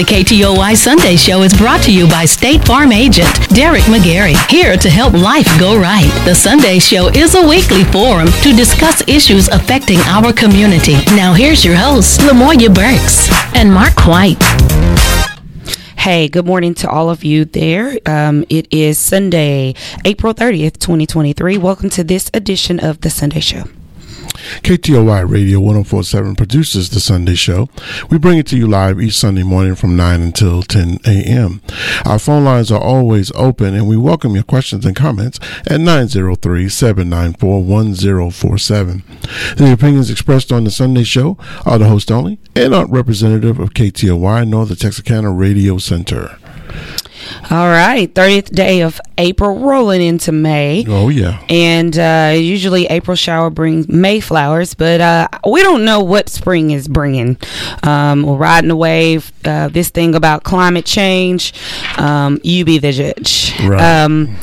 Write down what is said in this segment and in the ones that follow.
The KTOY Sunday Show is brought to you by State Farm agent Derek McGarry, here to help life go right. The Sunday Show is a weekly forum to discuss issues affecting our community. Now here's your hosts, Lamoya Burks and Mark White. Hey, good morning to all of you there. Um, it is Sunday, April 30th, 2023. Welcome to this edition of The Sunday Show. KTOY Radio 1047 produces The Sunday Show. We bring it to you live each Sunday morning from 9 until 10 a.m. Our phone lines are always open and we welcome your questions and comments at 903 794 1047. The opinions expressed on The Sunday Show are the host only and aren't representative of KTOY nor the Texarkana Radio Center. All right, 30th day of April rolling into May. Oh, yeah. And uh, usually April shower brings May flowers, but uh, we don't know what spring is bringing. Um, we're riding the wave. Uh, this thing about climate change, um, you be the judge. Right. Um,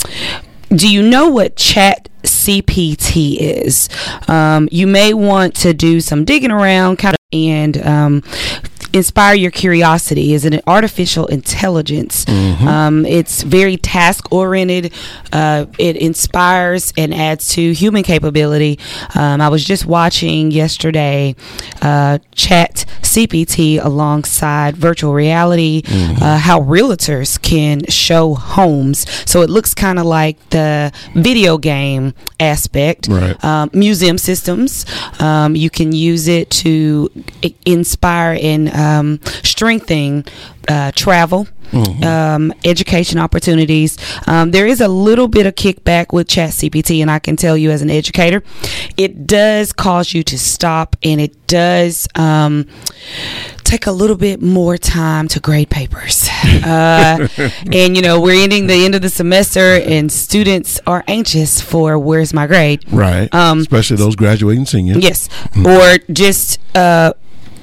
do you know what chat CPT is? Um, you may want to do some digging around kind of and um, inspire your curiosity is an artificial intelligence. Mm-hmm. Um, it's very task oriented. Uh, it inspires and adds to human capability. Um, I was just watching yesterday uh, Chat CPT alongside virtual reality, Mm-hmm. uh, how realtors can show homes. So it looks kind of like the video game aspect. Right. Um, museum systems. Um, you can use it to inspire and um, strengthen uh, travel. Um, education opportunities. Um, there is a little bit of kickback with Chat CPT, and I can tell you as an educator, it does cause you to stop, and it does um, take a little bit more time to grade papers. Uh, and you know, we're ending the end of the semester, and students are anxious for where's my grade. Right. Um, Especially those graduating seniors. Yes, or just uh,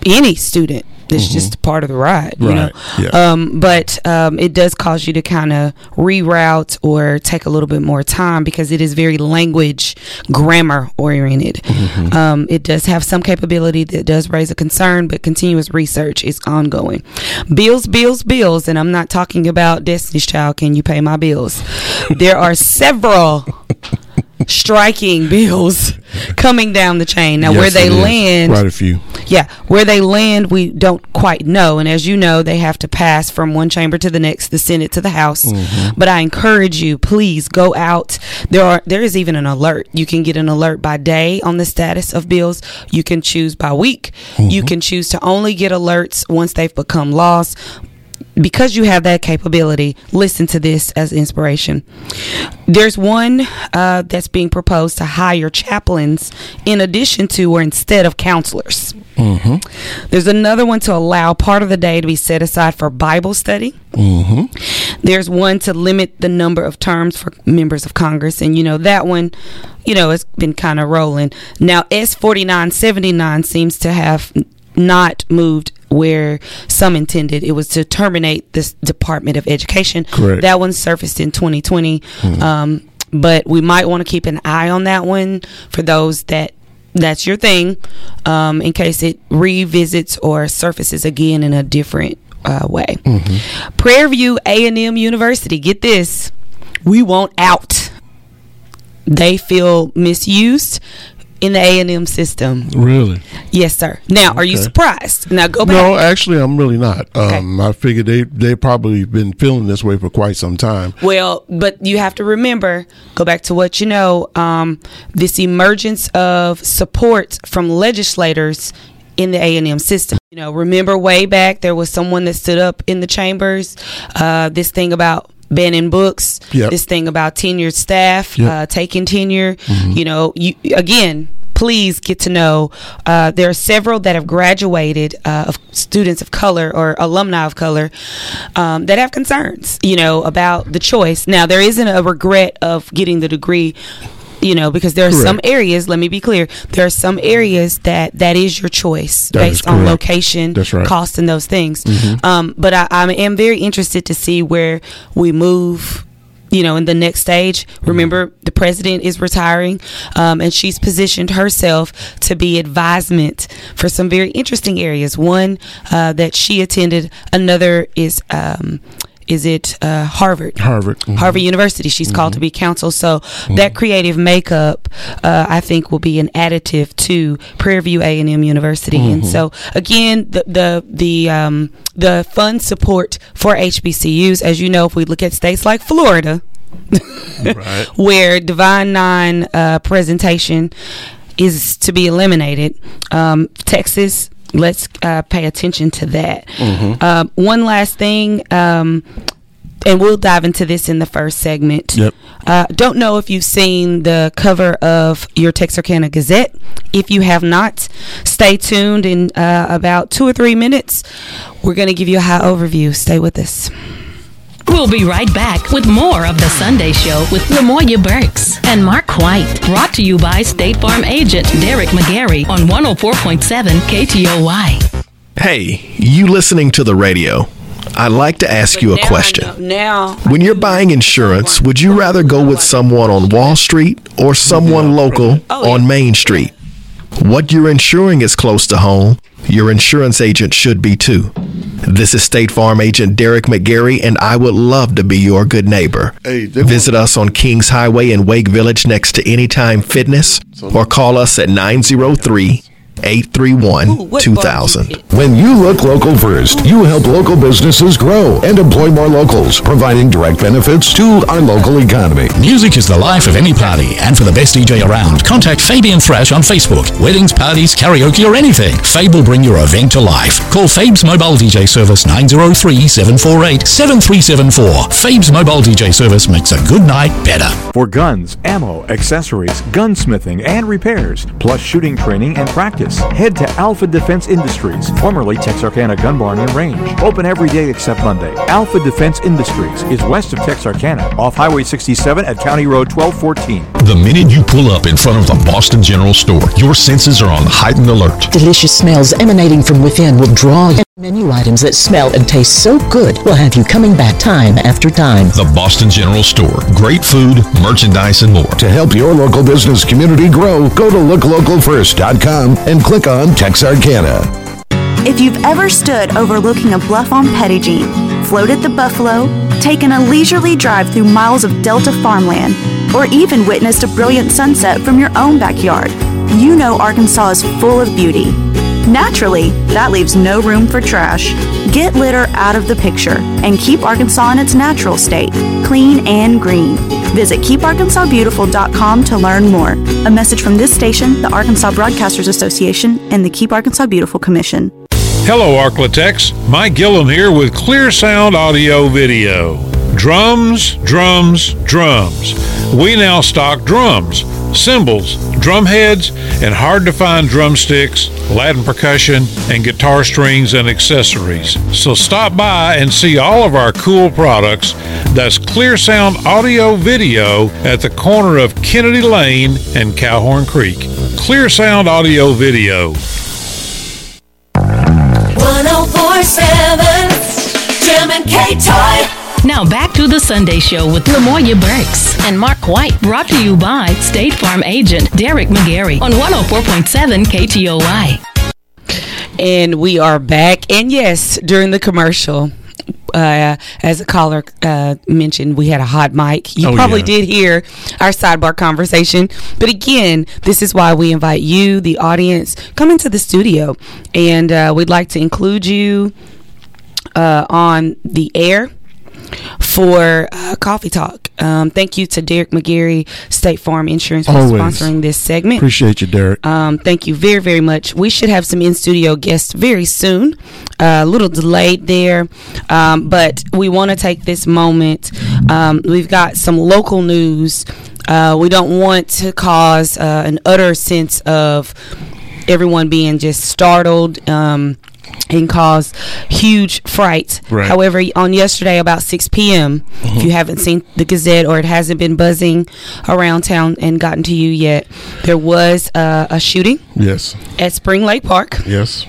any student. That's just part of the ride, you know. Mm-hmm. Yeah. Um, but um, it does cause you to kind of reroute or take a little bit more time because it is very language grammar oriented. Mm-hmm. Um, it does have some capability that does raise a concern, but continuous research is ongoing. Bills, bills, bills, and I'm not talking about Destiny's Child. Can you pay my bills? there are several striking bills coming down the chain. Now, where they land, Quite a few. yeah, where they land, we don't quite know. And as you know, they have to pass from one chamber to the next, the Senate to the House. Mm-hmm. But I encourage you, please go out. There are there is even an alert. You can get an alert by day on the status of bills. You can choose by week. You Mm-hmm. can choose to only get alerts once they've become laws. Because you have that capability, listen to this as inspiration. There's one uh, that's being proposed to hire chaplains in addition to or instead of counselors. There's another one to allow part of the day to be set aside for Bible study. There's one to limit the number of terms for members of Congress. And, you know, that one, you know, it's been kind of rolling. Now, S4979 seems to have not moved where some intended. It was to terminate this Department of Education. Correct. That one surfaced in 2020. Um, but we might want to keep an eye on that one for those that that's your thing um, in case it revisits or surfaces again in a different uh, way. Prairie View A&M University, get this, we want out. They feel misused in the A&M system. Really? Yes, sir. Now, are you surprised? Now go back. No, actually, I'm really not. Okay. Um, I figured they they probably been feeling this way for quite some time. Well, but you have to remember, go back to what you know, um, this emergence of support from legislators in the A&M system. You know, remember way back there was someone that stood up in the chambers, uh, this thing about banning books, Yep. this thing about tenured staff, Yep. uh, taking tenure. You know, you again, please get to know. Uh, there are several that have graduated uh, of students of color or alumni of color um, that have concerns, you know, about the choice. Now, there isn't a regret of getting the degree. You know, because there are some areas. Let me be clear. There are some areas that that is your choice That based on location, right. cost, and those things. Um, but I, I am very interested to see where we move you know, in the next stage. Remember, the president is retiring, um, and she's positioned herself to be advisement for some very interesting areas. One uh, that she attended, another is. Um, is it uh, Harvard? Harvard. Mm-hmm. Harvard University. She's mm-hmm. called to be counsel. So mm-hmm. that creative makeup, uh, I think, will be an additive to Prairie View A and M University. And mm-hmm. so again, the the the um, the fund support for HBCUs, as you know, if we look at states like Florida, right. where Divine Nine uh, presentation is to be eliminated. Um, Texas, let's uh, pay attention to that. Mm-hmm. Uh, one last thing. Um, and we'll dive into this in the first segment. Yep. Uh, don't know if you've seen the cover of your Texarkana Gazette. If you have not, stay tuned. In uh, about two or three minutes, we're going to give you a high overview. Stay with us. We'll be right back with more of The Sunday Show with Lamoya Burks and Mark White. Brought to you by State Farm agent Derek McGarry on 104.7 KTOY. Hey, you listening to the radio? I'd like to ask you a question. Now, when you're buying insurance, would you rather go with someone on Wall Street or someone local oh, on Main Street? What you're insuring is close to home. Your insurance agent should be too. This is State Farm agent Derek McGarry, and I would love to be your good neighbor. Hey, Visit us on Kings Highway in Wake Village next to Anytime Fitness or call us at 903 831 2000. When you look local first, you help local businesses grow and employ more locals, providing direct benefits to our local economy. Music is the life of any party, and for the best DJ around, contact Fabian Thrash on Facebook. Weddings, parties, karaoke, or anything, Fabe will bring your event to life. Call Fabe's mobile DJ service 903 748 7374. Fabe's mobile DJ service makes a good night better. For guns, ammo, accessories, gunsmithing, and repairs, plus shooting training and practice head to Alpha Defense Industries, formerly Texarkana Gun Barn and Range. Open every day except Monday. Alpha Defense Industries is west of Texarkana, off Highway 67 at County Road 1214. The minute you pull up in front of the Boston General Store, your senses are on heightened alert. Delicious smells emanating from within will draw you. Menu items that smell and taste so good will have you coming back time after time. The Boston General Store. Great food, merchandise, and more. To help your local business community grow, go to looklocalfirst.com and click on Texarkana. If you've ever stood overlooking a bluff on Petit floated the buffalo, taken a leisurely drive through miles of Delta farmland, or even witnessed a brilliant sunset from your own backyard, you know Arkansas is full of beauty. Naturally, that leaves no room for trash. Get litter out of the picture and keep Arkansas in its natural state, clean and green. Visit keeparkansasbeautiful.com to learn more. A message from this station, the Arkansas Broadcasters Association, and the Keep Arkansas Beautiful Commission. Hello, Arklatex. Mike Gillum here with Clear Sound Audio Video. Drums, drums, drums. We now stock drums cymbals, drum heads, and hard to find drumsticks, Latin percussion, and guitar strings and accessories. So stop by and see all of our cool products. That's Clear Sound Audio Video at the corner of Kennedy Lane and Cowhorn Creek. Clear Sound Audio Video. 1047 Jim and K Toy. Now back to the Sunday Show with Lamoya Burks and Mark White, brought to you by State Farm agent Derek McGarry on 104.7 KTOY. And we are back. And yes, during the commercial, uh, as a caller uh, mentioned, we had a hot mic. You oh, probably yeah. did hear our sidebar conversation. But again, this is why we invite you, the audience, come into the studio. And uh, we'd like to include you uh, on the air for uh, Coffee Talk. Um, thank you to Derek McGarry, State Farm Insurance, for Always. sponsoring this segment. Appreciate you, Derek. Um, thank you very, very much. We should have some in studio guests very soon. Uh, a little delayed there, um, but we want to take this moment. Um, we've got some local news. Uh, we don't want to cause uh, an utter sense of everyone being just startled. Um, and cause huge fright. Right. However, on yesterday about 6 p.m., mm-hmm. if you haven't seen the Gazette or it hasn't been buzzing around town and gotten to you yet, there was uh, a shooting. Yes. At Spring Lake Park. Yes.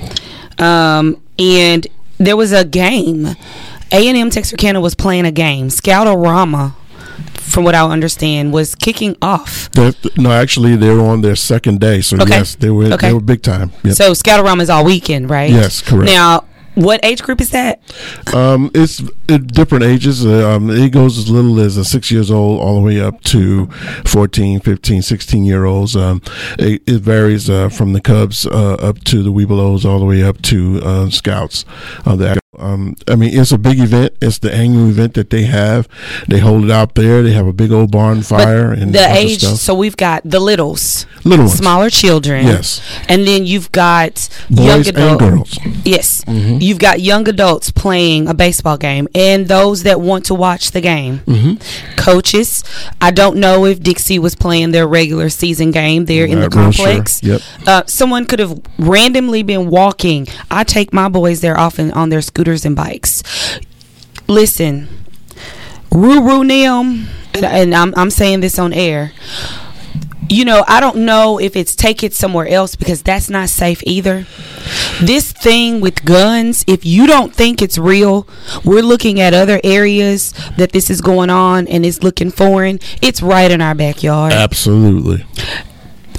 Um, and there was a game. A&M Texarkana was playing a game. Scoutorama from what I understand, was kicking off. They're, no, actually, they're on their second day. So Okay. yes, they were Okay. they were big time. Yep. So Scoutorama is all weekend, right? Yes, correct. Now, what age group is that? Um, it's at different ages. Uh, Um, it goes as little as uh, six years old all the way up to 14, 15, 16 year olds. Um, it, it varies uh, from the Cubs uh, up to the Webelos all the way up to uh, Scouts. Uh, the, um, I mean, it's a big event. It's the annual event that they have. They hold it out there. They have a big old bonfire and the age. stuff. So we've got the littles, Little ones. smaller children. Yes. and then you've got Boys young and adults. girls. Mm-hmm. Yes, you've got young adults playing a baseball game, and those that want to watch the game. Mhm. Coaches, I don't know if Dixie was playing their regular season game there in the Not real sure. complex. Yep. Uh, someone could have randomly been walking. I take my boys there often on their scooters and bikes. Listen, Ruru Nim, and- and I'm, I'm saying this on air. You know, I don't know if it's take it somewhere else because that's not safe either. This thing with guns, if you don't think it's real, we're looking at other areas that this is going on and it's looking foreign. It's right in our backyard Absolutely.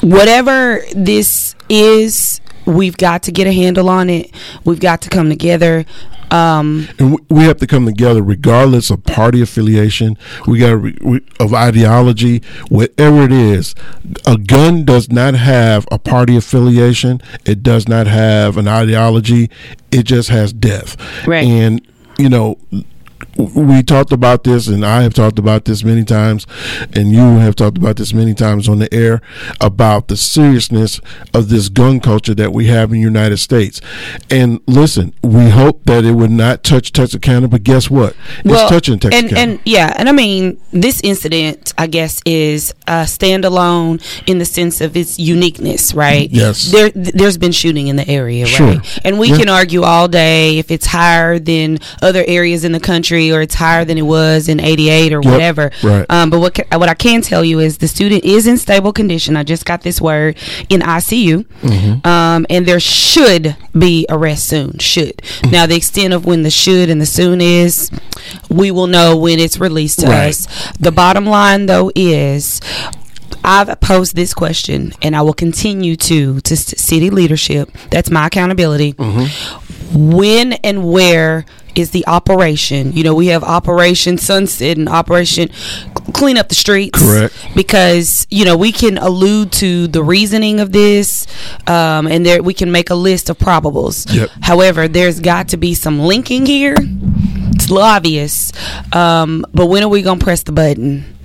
whatever this is, we've got to get a handle on it. We've got to come together. Um, and we- we have to come together regardless of party affiliation we got re- we, of ideology whatever it is a gun does not have a party affiliation it does not have an ideology it just has death Right. and you know we talked about this and I have talked about this many times and you have talked about this many times on the air about the seriousness of this gun culture that we have in the United States. And listen, we hope that it would not touch Texas Texarkana, but guess what? It's touching Texarkana. and and yeah, and I mean this incident, I guess, is uh, standalone in the sense of its uniqueness, right? Yes. There, there's been shooting in the area, Sure. right? And we Yeah. can argue all day if it's higher than other areas in the country or it's higher than it was in '88 or Yep. whatever. Right. Um, but what what I can tell you is the student is in stable condition. I just got this word in ICU, Mm-hmm. um, and there should be arrest soon. Should Mm-hmm. now the extent of when the should and the soon is, we will know when it's released to Right. us. The bottom line though is. I've posed this question, and I will continue to to city leadership. That's my accountability. When and where is the operation? You know, we have Operation Sunset and Operation Clean Up the Streets. Correct. Because you know we can allude to the reasoning of this, um, and there we can make a list of probables. Yep. However, there's got to be some linking here. It's a little obvious, um, but when are we gonna press the button?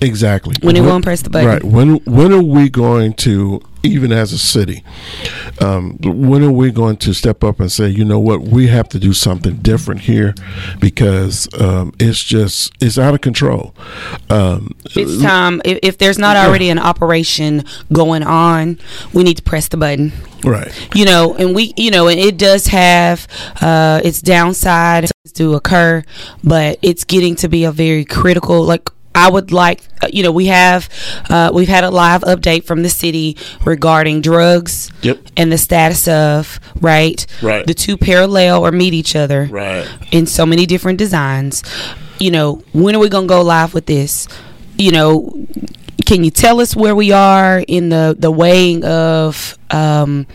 Exactly. When we gonna press the button? Right. When when are we going to, even as a city, um, when are we going to step up and say, you know what, we have to do something different here because um, it's just it's out of control. Um, It's time. If, if there's not already an operation going on, we need to press the button. Right. You know, and we, you know, and it does have uh, its downside to occur, but it's getting to be a very critical. Like I would like, uh, you know, we have uh, we've had a live update from the city regarding drugs Yep. and the status of right. Right. The two parallel or meet each other Right. in so many different designs. You know, when are we gonna go live with this? You know, can you tell us where we are in the the weighing of, um,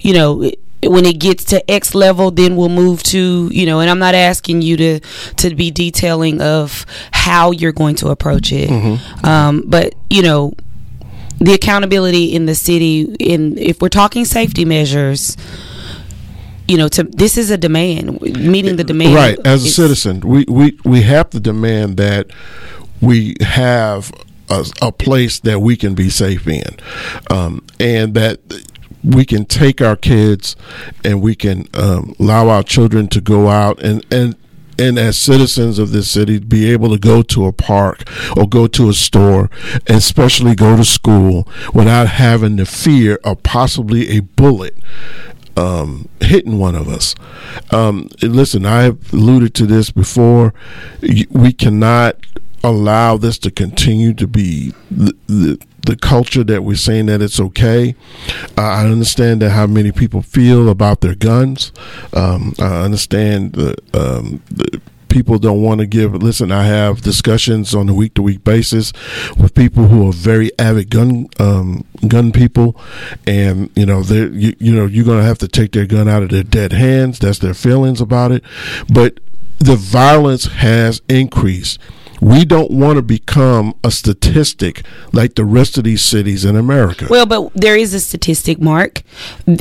you know, when it gets to X level, then we'll move to, you know, and I'm not asking you to to be detailing of how you're going to approach it, um, but you know, the accountability in the city in if we're talking safety measures you know to this is a demand. Meeting the demand right as a citizen we, we we have to demand that we have a, a place that we can be safe in. Um, and that we can take our kids and we can um, allow our children to go out and and and as citizens of this city be able to go to a park or go to a store and especially go to school without having the fear of possibly a bullet um, hitting one of us. Um, listen, I have alluded to this before. We cannot allow this to continue to be the, the, the culture that we're saying that it's okay. Uh, I understand that how many people feel about their guns. Um, I understand the, um, the people don't want to give. Listen, I have discussions on a week to week basis with people who are very avid gun um, gun people, and you know they you, you know you're going to have to take their gun out of their dead hands. That's their feelings about it, but the violence has increased. We don't want to become a statistic like the rest of these cities in America. Well, but there is a statistic, Mark,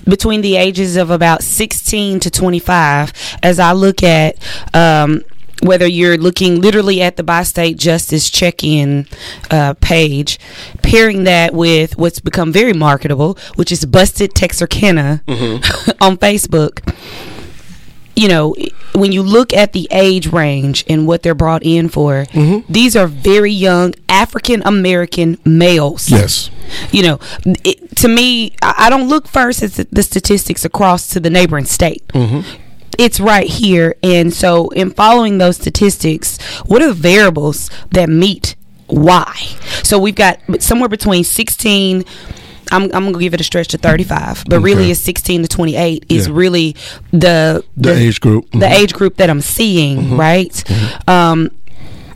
between the ages of about 16 to 25. As I look at um, whether you're looking literally at the by state justice check-in uh, page, pairing that with what's become very marketable, which is Busted Texarkana Mm-hmm. on Facebook. You know, when you look at the age range and what they're brought in for, Mm-hmm. these are very young African American males. Yes. You know, it, to me, I don't look first at the- the statistics across to the neighboring state it's right here. And so, in following those statistics, what are the variables that meet why? So, we've got somewhere between 16. I'm, I'm gonna give it a stretch to 35, but really, it's 16 to 28 is Yeah. really the The age group. the Mhm. age group that I'm seeing, Mm-hmm. right? Um,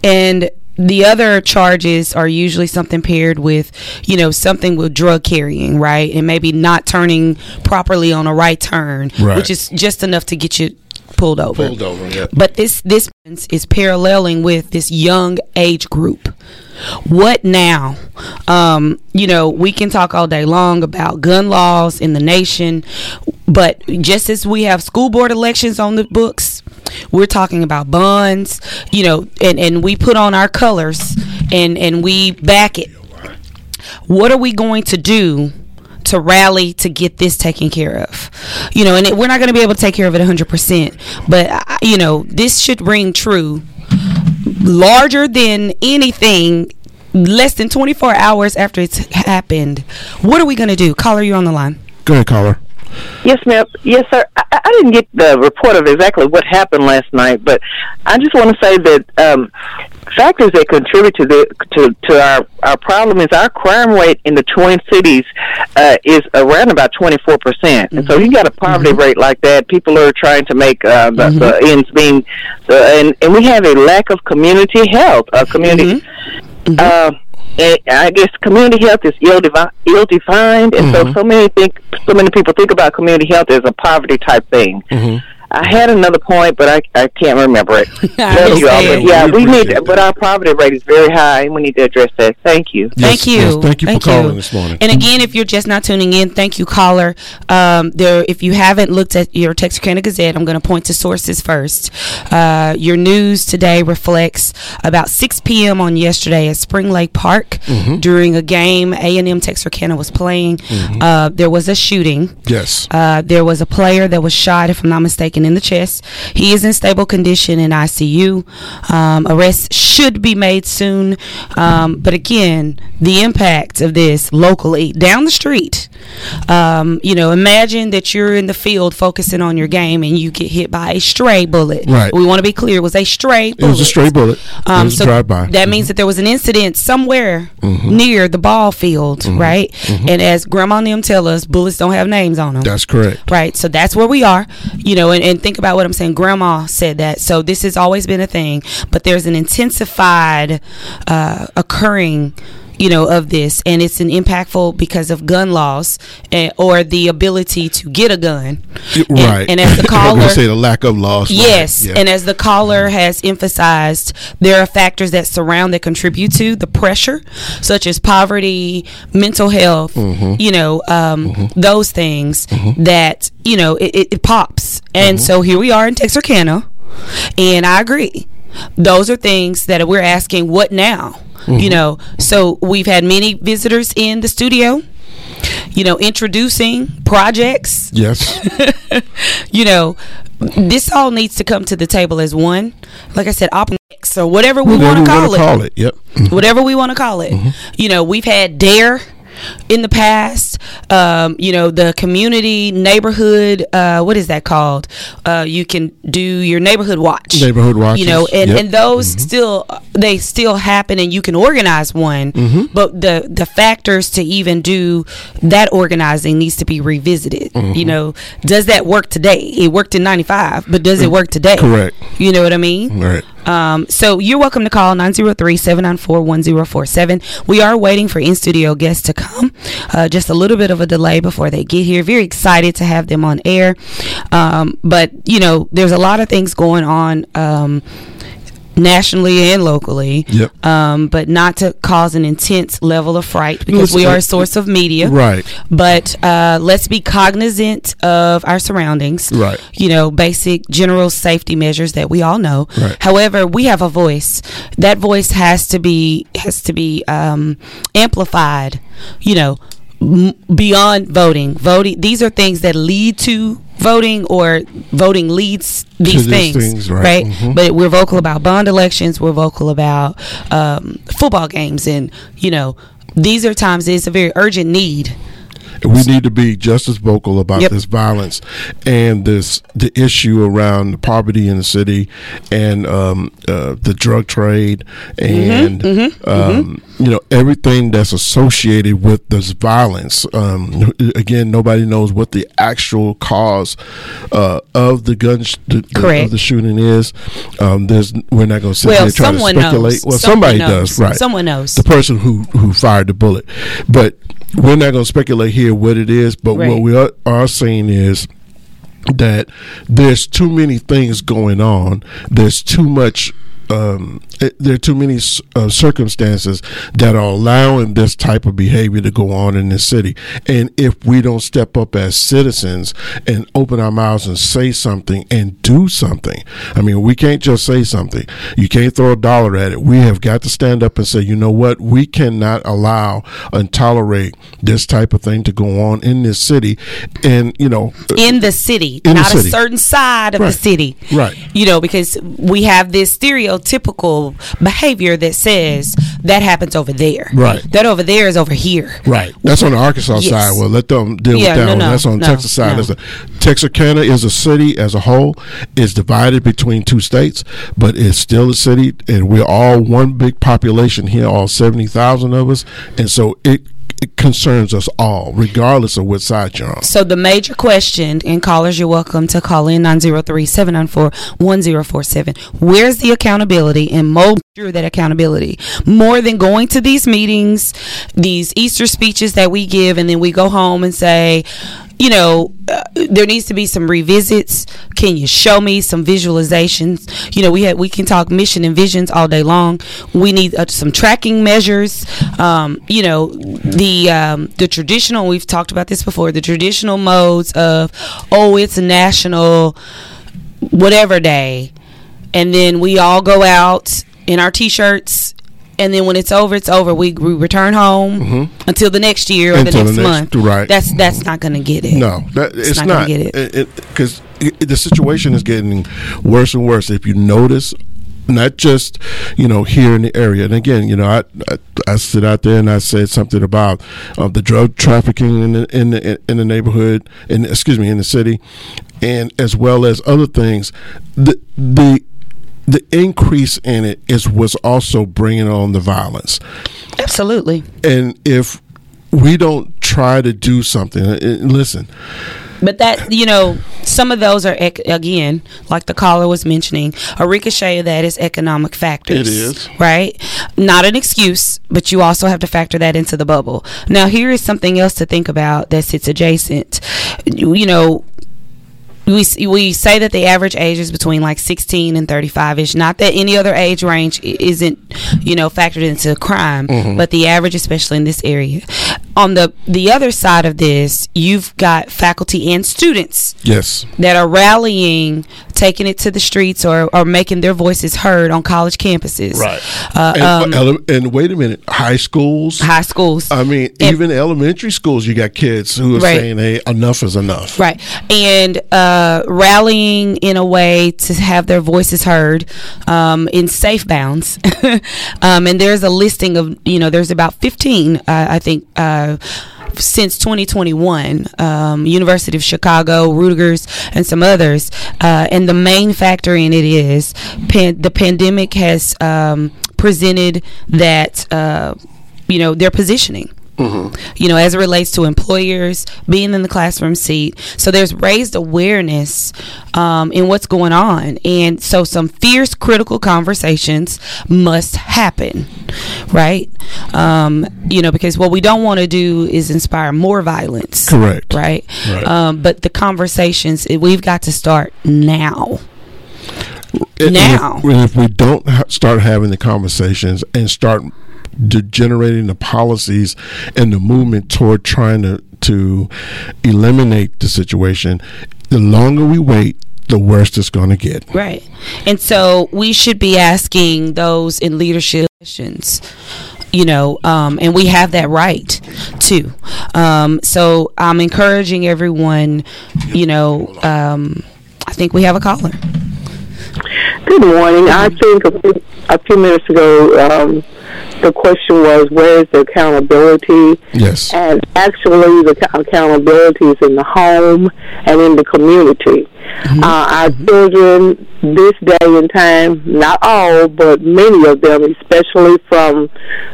and the other charges are usually something paired with, you know, something with drug carrying, right? And maybe not turning properly on a right turn, Right. which is just enough to get you pulled over. Pulled over, yeah. But this this is paralleling with this young age group. What now? Um, you know, we can talk all day long about gun laws in the nation, but just as we have school board elections on the books, we're talking about bonds, you know, and, and we put on our colors and, and we back it. What are we going to do to rally to get this taken care of? You know, and it, we're not going to be able to take care of it 100%, but, I- you know, this should ring true larger than anything less than 24 hours after it's happened. What are we going to do? Caller, you're on the line. Go ahead, caller. Yes, ma'am. Yes, sir. I, I didn't get the report of exactly what happened last night, but I just want to say that um, factors that contribute to the to, to our our problem is our crime rate in the Twin Cities uh, is around about twenty four percent, and so you got a poverty rate like that. People are trying to make uh, the, the ends meet, so, and and we have a lack of community health. Uh, community. Uh, and I guess community health is ill devi- ill defined, and so so many think so many people think about community health as a poverty type thing. I had another point, but I I can't remember it. Love you all, but yeah, We we need, appreciate but our poverty rate is very high, and we need to address that. Thank you. Yes, Thank you. yes, thank you for calling this morning. And again, if you're just not tuning in, thank you, caller. Um, there, if you haven't looked at your Texarkana Gazette, I'm going to point to sources first. Uh, your news today reflects about 6 p.m. on yesterday at Spring Lake Park Mm-hmm. during a game A&M Texarkana was playing. Mm-hmm. Uh, there was a shooting. Yes. Uh, there was a player that was shot, if I'm not mistaken, in the chest. He is in stable condition in ICU. Um, arrests should be made soon. Um, but again, the impact of this locally down the street. Um, you know, imagine that you're in the field focusing on your game and you get hit by a stray bullet. Right. We want to be clear, it was a stray bullet. It was a stray bullet. it Um, was so a drive-by. that means that there was an incident somewhere near the ball field, right? And as Grandma and them tell us, bullets don't have names on them. That's correct. Right. So that's where we are, you know, and, and think about what I'm saying. Grandma said that. So this has always been a thing, but there's an intensified uh, occurring. You know of this, and it's an impactful because of gun laws eh, or the ability to get a gun. It- And- right. and as the caller- say the lack of laws. right. Yes, Yeah. and as the caller has emphasized, there are factors that surround that contribute to the pressure, such as poverty, mental health, Mm-hmm. you know, um, those things that you know it, it, it pops. And Mm-hmm. so here we are in Texarkana, and I agree. Those are things that we're asking. What now? Mm-hmm. You know, so we've had many visitors in the studio. You know, introducing projects yes. you know, this all needs to come to the table as one. Like I said, optics or whatever we want to call it. Call it. Yep. Mhm. Whatever we want to call it. Mm-hmm. You know, we've had Dare in the past. Um, you know, the community neighborhood. Uh, what is that called? Uh, you can do your neighborhood watch. Neighborhood watches, You know, and, yep. and those Mhm. still they still happen, and you can organize one. Mm-hmm. But the the factors to even do that organizing needs to be revisited. Mm-hmm. You know, does that work today? It worked in '95, but does it work today? Correct. You know what I mean? Right. Um, so you're welcome to call 903-794-1047. We are waiting for in-studio guests to come. Uh, just a little bit of a delay before they get here. Very excited to have them on air. Um, but, you know, there's a lot of things going on. Um, nationally and locally. Yep. Um, but not to cause an intense level of fright because we are a source of media. Right. But uh, let's be cognizant of our surroundings. Right. You know, basic general safety measures that we all know. Right. However, we have a voice. That voice has to be has to be um, amplified. You know, beyond voting. Voting. These are things that lead to voting or voting leads these things, things, right. Mhm. but we're vocal about bond elections we're vocal about um, football games and you know these are times it's a very urgent need we need to be just as vocal about Yep. this violence and this the issue around poverty in the city and um, uh, the drug trade and mhm, um, you know everything that's associated with this violence. Um, again, nobody knows what the actual cause uh, of the gun sh- the, the- of the shooting is. Um, there's we're not going to sit Well, there and try to speculate. knows. Well, Someone somebody knows. does, right? Someone knows. the person who who fired the bullet, but we're not going to speculate here what it is. But Right. what we are, are saying is that there's too many things going on. There's too much. Um, it, there are too many uh, circumstances that are allowing this type of behavior to go on in this city. And if we don't step up as citizens and open our mouths and say something and do something, I mean, we can't just say something. You can't throw a dollar at it. We have got to stand up and say, you know what? We cannot allow and tolerate this type of thing to go on in this city. And, you know, in the city In the not city. a certain side of Right. the city Right. you know because we have this stereotypical behavior that says that happens over there Right. that over there is over here Right. That's on the Arkansas Yes. side. Well, let them deal Yeah, with that no, one. no, That's on no, Texas side. no. That's a, Texarkana is a city as a whole. is divided between two states, but it's still a city, and we're all one big population here, all 70,000 of us. And so it, it concerns us all, regardless of what side you're on. So the major question, and callers, you're welcome to call in 903-794-1047. Where's the accountability and mold through that accountability? More than going to these meetings, these Easter speeches that we give, and then we go home and say, you know, uh, there needs to be some revisits. Can you show me some visualizations? You know, we had we can talk mission and visions all day long. We need uh, some tracking measures. Um, you know, the um, the traditional. We've talked about this before. The traditional modes of oh, it's a national whatever day, and then we all go out in our t-shirts. And then when it's over, it's over. We, we return home until the next year or Mm-hmm. Until the the next next- month. right. That's that's not going to get it. No, that, it's, not not. gonna get it. Because the situation is getting worse and worse. If you notice, not just you know here in the area. And again, you know, I I, I sit out there and I said something about uh, the drug trafficking in the in the in the neighborhood, and excuse me, in the city, and as well as other things. The the the increase in it is what's also bringing on the violence. Absolutely. And if we don't try to do something, listen, But that you know, some of those are ec- again, like the caller was mentioning, a ricochet of that is economic factors. It is. right. Not an excuse, but you also have to factor that into the bubble. Now, here is something else to think about that sits adjacent. You know. We, we say that the average age is between like 16 and 35 ish. Not that any other age range isn't, you know, factored into crime, Mhm. but the average, especially in this area. On the the other side of this, you've got faculty and students yes, that are rallying, taking it to the streets, or, or making their voices heard on college campuses. Right. Uh, and, um, and wait a minute, high schools, high schools. I mean, even elementary schools, you got kids who are Right. saying, "Hey, enough is enough." Right. And uh, rallying in a way to have their voices heard um, in safe bounds. um, and there's a listing of, you know, there's about 15, uh, I think. Uh, since 2021, um, University of Chicago, Rutgers, and some others, uh, and the main factor in it is pan- the pandemic has um, presented that uh, you know their positioning You know, as it relates to employers being in the classroom seat. So there's raised awareness um, in what's going on, and so some fierce, critical conversations must happen, right? Um, you know, because what we don't want to do is inspire more violence. Correct. Right. Right. Um, but the conversations we've got to start now. And Now. if, and if we don't ha- start having the conversations and start de- generating the policies and the movement toward trying to to eliminate the situation, the longer we wait, the worse it's going to get. Right. And so we should be asking those in leadership positions, you know, um, and we have that right too. Um, so I'm encouraging everyone, you know, um, I think we have a caller. Good morning. I think a few, a few minutes ago, um, the question was, where is the accountability? Yes. And actually, the accountability is in the home and in the community. Uh, our children, this day and time, not all, but many of them, especially from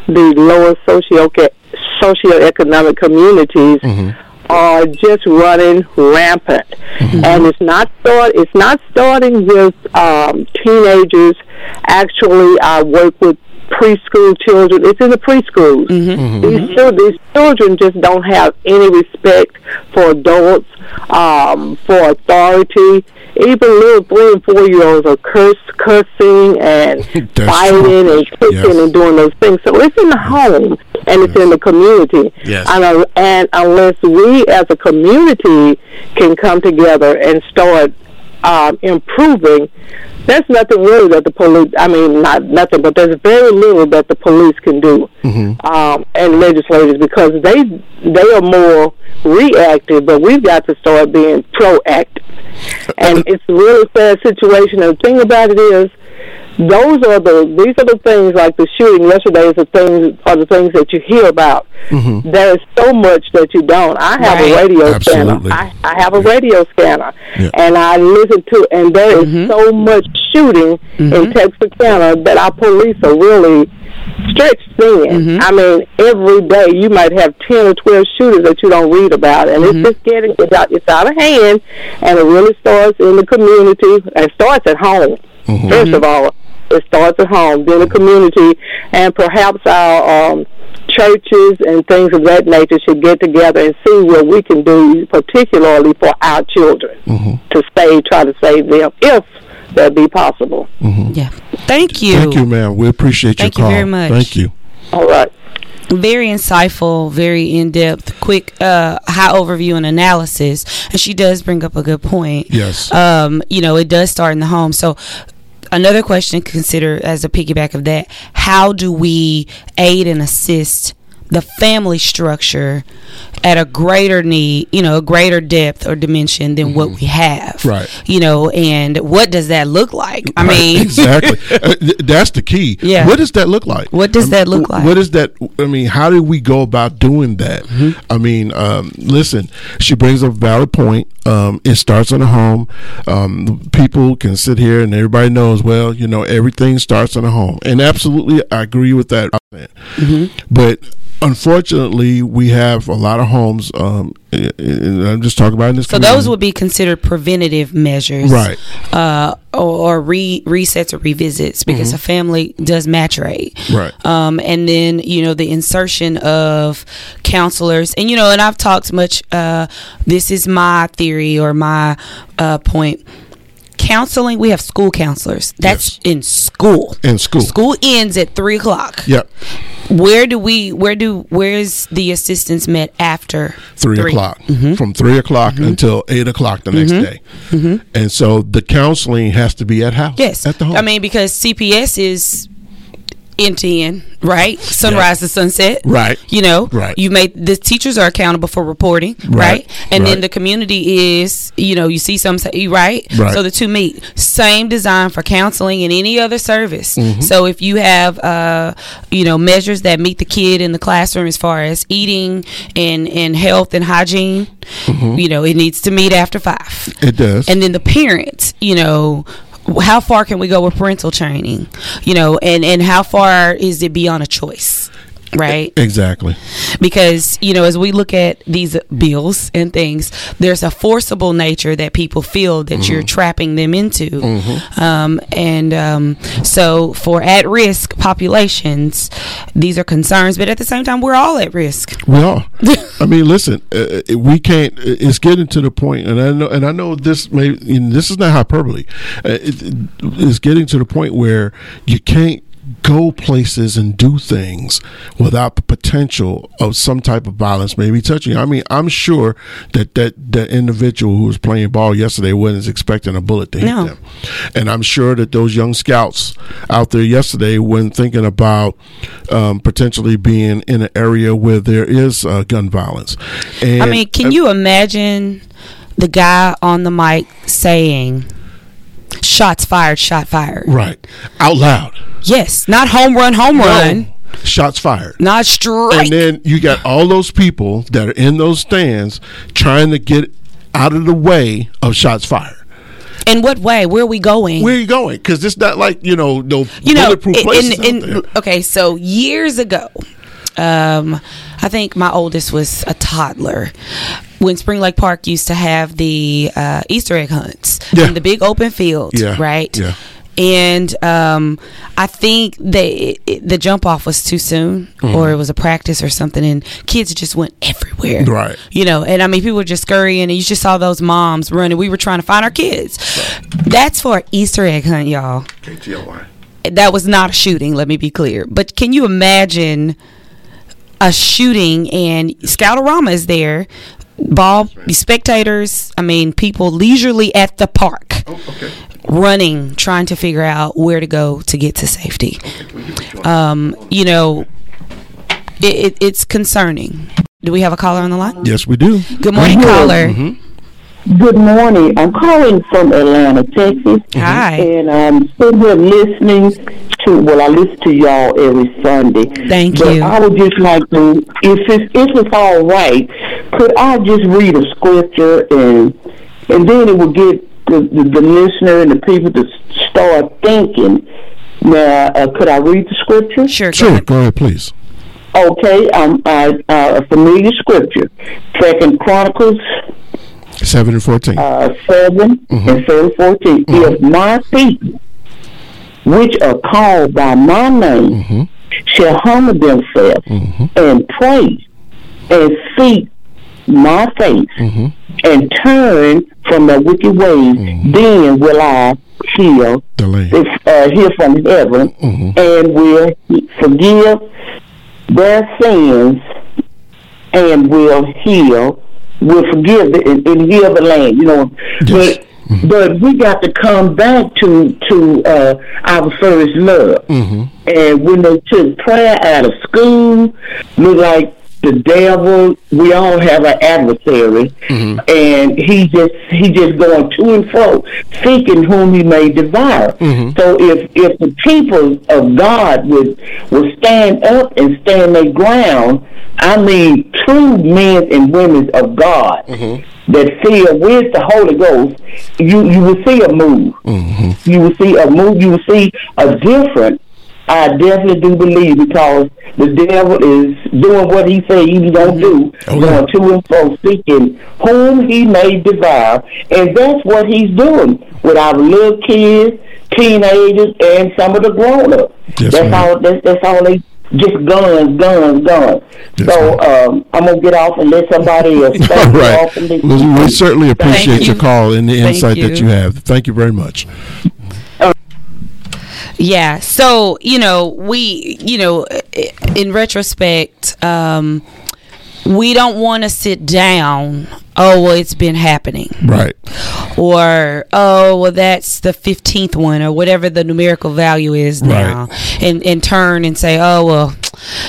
the lower socio socioeconomic communities, are just running rampant, and it's not start. It's not starting with um, teenagers. Actually, I work with preschool children. It's in the preschools. These, chil- these children just don't have any respect for adults, um, for authority. Even little three and four year olds are curse, cursing and fighting true. and kicking Yes. and doing those things. So it's in the home and it's in the community. Yes. And, uh, and unless we as a community can come together and start um, improving, there's nothing really that the police, I mean, not nothing, but there's very little that the police can do um, and legislators because they they are more reactive, but we've got to start being proactive. And it's a really sad situation. And the thing about it is, those are the these are the things like the shooting yesterday is the things are the things that you hear about. Mm-hmm. There is so much that you don't. I have Right. a radio Absolutely. scanner. I, I have a radio scanner, Yeah. and I listen to, and there is mm-hmm. so much shooting in mm-hmm. Texas, Texarkana that our police are really stretched thin. Mm-hmm. I mean, every day you might have ten or twelve shooters that you don't read about, and it's mm-hmm. just getting it's out, it's out of hand, and it really starts in the community. It starts at home. Mm-hmm. First of all, it starts at home, then the community, and perhaps our um, churches and things of that nature should get together and see what we can do, particularly for our children, to save, try to save them, if that be possible. Yeah. Thank you. Thank you, ma'am. We appreciate Thank your call. Thank you very much. Thank you. All right. very insightful, very in depth, quick, uh, high overview and analysis. And she does bring up a good point. Yes. Um, you know, it does start in the home. So another question to consider as a piggyback of that, how do we aid and assist the family structure at a greater need, you know, a greater depth or dimension than what we have. Mm-hmm. Right. You know, and what does that look like? I Right, mean, exactly. Uh, th- that's the key. Yeah. What does that look like? What does I mean, that look like? What is that? I mean, how do we go about doing that? Mm-hmm. I mean, um, listen, she brings up a valid point. Um, it starts in the home. Um, people can sit here and everybody knows, well, you know, everything starts in the home. And absolutely, I agree with that. Mm-hmm. But unfortunately, we have a lot of homes. Um, and I'm just talking about in this. So those would be considered preventative measures, Right. Uh, or, or re resets or revisits because Mhm. a family does match rate, Right. Um, and then you know the insertion of counselors, and you know, and I've talked much. Uh, this is my theory or my uh, point. Counseling, we have school counselors. That's in school. in school. School ends at three o'clock. Yep. Where do we? Where do? Where's the assistance met after three, o'clock Mm-hmm. from three o'clock until eight o'clock the next Mhm. day and so the counseling has to be at house Yes. at the home I mean, because CPS is end to end, right? Sunrise to sunset. Right. You know, Right. You made the teachers are accountable for reporting, right? Right. And then the community is, you know, you see some say, right? Right. So the two meet. Same design for counseling and any other service. Mhm. So if you have, uh, you know, measures that meet the kid in the classroom as far as eating and and health and hygiene, Mhm. you know, it needs to meet after five. it does And then the parents, you know, how far can we go with parental training? You know, and and how far is it beyond a choice? Right? Exactly. Because, you know, as we look at these bills and things, there's a forcible nature that people feel that you're trapping them into. Um, and um, so for at risk populations, these are concerns, but at the same time, we're all at risk. We are. I mean, listen, uh, uh, we can't. uh, It's getting to the point, and I know, and I know this may. This is not hyperbole. Uh, it, it's getting to the point where you can't go places and do things without the potential of some type of violence maybe touching. you. I mean, I'm sure that that that individual who was playing ball yesterday wasn't expecting a bullet to hit No. them, and I'm sure that those young scouts out there yesterday weren't thinking about um, potentially being in an area where there is uh, gun violence. And I mean, can you imagine the guy on the mic saying, shots fired, shot fired? right out loud? Yes, not home run, home run, Shots fired. not strike. And then you got all those people that are in those stands trying to get out of the way of shots fired. In what way? Where are we going? Where are you going? Because it's not like you know no you know, bulletproof in, places in, in, okay, so years ago, um, I think my oldest was a toddler when Spring Lake Park used to have the uh, Easter egg hunts Yeah. in the big open field, Yeah, right? yeah. And um, I think they it, the jump off was too soon, Mhm. or it was a practice or something, and kids just went everywhere. Right. You know, and I mean, people were just scurrying, and you just saw those moms running. We were trying to find our kids. That's for an Easter egg hunt, y'all KTLY. that was not a shooting let me be clear but can you imagine a shooting and scoutorama is there ball spectators i mean people leisurely at the park. Running trying to figure out where to go to get to safety. Um, you know it, it, it's concerning. Do we have a caller on the line? Yes, we do. good morning caller. Mhm. Good morning. I'm calling from Atlanta, Texas. Hi. And I'm sitting here listening to, well, I listen to y'all every Sunday. Thank but you. I would just like to, if it's, if it's all right, could I just read a scripture and and then it would get the, the, the listener and the people to start thinking. Now, uh, could I read the scripture? Sure. Sure, go ahead, please. Okay, um, uh, uh, a familiar scripture. Second Chronicles Seven and fourteen. uh, 7 mm-hmm. and 7 14. Mm-hmm. If my people, which are called by my name, mm-hmm. shall humble themselves and pray and seek my face and turn from their wicked ways, then will I heal, if, uh, hear from heaven and will forgive their sins and will heal, will forgive the, and, and heal the land. You know, but but we got to come back to to uh, our first love. And when they took prayer out of school, look like the devil. We all have an adversary, mm-hmm. and he just he just going to and fro, seeking whom he may devour. Mm-hmm. So if if the people of God would would stand up and stand their ground, I mean true men and women of God mm-hmm. that feel with the Holy Ghost, you you will see a move. You will see a move. You will see a different. I definitely do believe because the devil is doing what he said he's gonna do, going to and fro, seeking whom he may devour, and that's what he's doing with our little kids, teenagers, and some of the grown ups. Yes, that's ma'am. all. That's, that's all they just guns, guns, guns. so um, I'm gonna get off and let somebody else. All Thank you all right. Well, we certainly appreciate Thank your you. call and the Thank insight that you. you have. Thank you very much. Yeah. So, you know, we, you know, in retrospect, um, we don't want to sit down. Oh, well, it's been happening. Right. Or, oh, well, that's the 15th one, or whatever the numerical value is now. And, and turn and say, oh, well,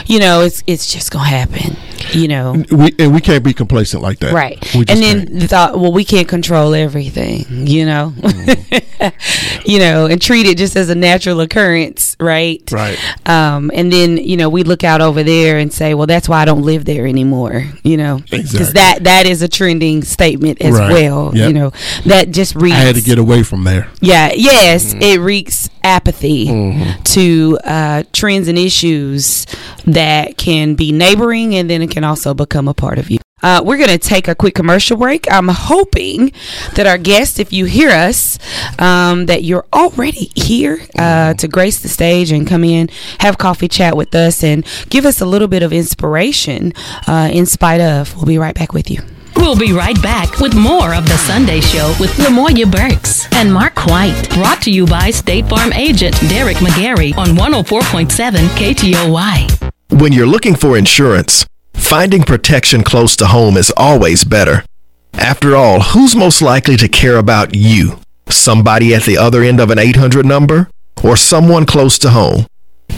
you know, it's, it's just going to happen, you know. We and we can't be complacent like that. Right. And then the thought, well, we can't control everything, you know, you know, and treat it just as a natural occurrence, right? Right. Um, and then you know we look out over there and say, well, that's why I don't live there anymore, you know, because Exactly. that that is a trending statement as Right. well, Yep. you know, that just reads. I had to get away from there. Yeah, yes, Mm-hmm. it reeks apathy to uh, trends and issues that can be neighboring and then it can also become a part of you. Uh, we're going to take a quick commercial break. I'm hoping that our guests, if you hear us, um, that you're already here uh, to grace the stage and come in, have coffee chat with us, and give us a little bit of inspiration uh, in spite of. We'll be right back with you. We'll be right back with more of The Sunday Show with Lamoya Burks and Mark White. Brought to you by State Farm agent Derek McGarry on 104.7 KTOY. When you're looking for insurance, finding protection close to home is always better. After all, who's most likely to care about you? Somebody at the other end of an 800 number or someone close to home?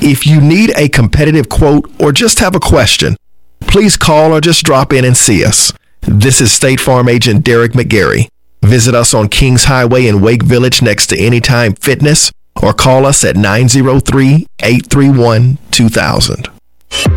If you need a competitive quote or just have a question, please call or just drop in and see us. This is State Farm agent Derek McGarry. Visit us on Kings Highway in Wake Village next to Anytime Fitness or call us at 903 831 2000.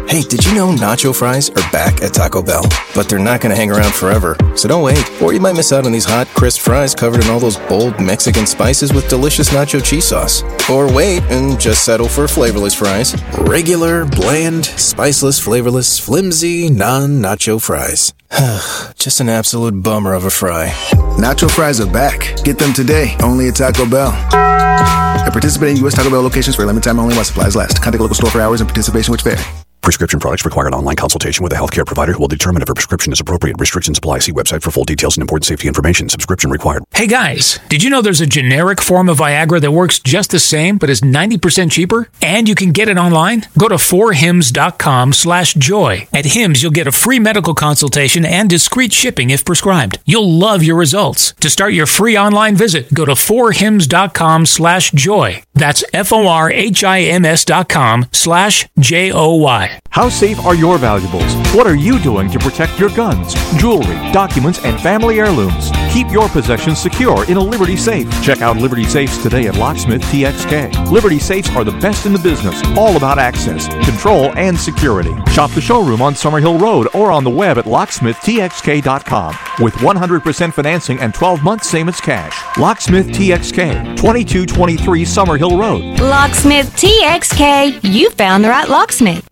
Hey, did you know nacho fries are back at Taco Bell? But they're not going to hang around forever, so don't wait, or you might miss out on these hot, crisp fries covered in all those bold Mexican spices with delicious nacho cheese sauce. Or wait and just settle for flavorless fries. Regular, bland, spiceless, flavorless, flimsy, non nacho fries. just an absolute bummer of a fry. Nacho fries are back. Get them today, only at Taco Bell. At participating U.S. Taco Bell locations for a limited time only while supplies last. Contact local store for hours and participation which vary. Prescription products require an online consultation with a healthcare provider who will determine if a prescription is appropriate. Restrictions apply. See website for full details and important safety information. Subscription required. Hey guys, did you know there's a generic form of Viagra that works just the same but is 90% cheaper? And you can get it online? Go to forhims.com slash joy. At Hims, you'll get a free medical consultation and discreet shipping if prescribed. You'll love your results. To start your free online visit, go to forhims.com slash joy. That's F-O-R-H-I-M-S dot com slash J-O-Y. How safe are your valuables? What are you doing to protect your guns, jewelry, documents, and family heirlooms? Keep your possessions secure in a Liberty safe. Check out Liberty Safes today at Locksmith TXK. Liberty Safes are the best in the business, all about access, control, and security. Shop the showroom on Summerhill Road or on the web at locksmithtxk.com with 100% financing and 12 months same as cash. Locksmith TXK, 2223 Summerhill Road. Locksmith TXK, you found the right locksmith.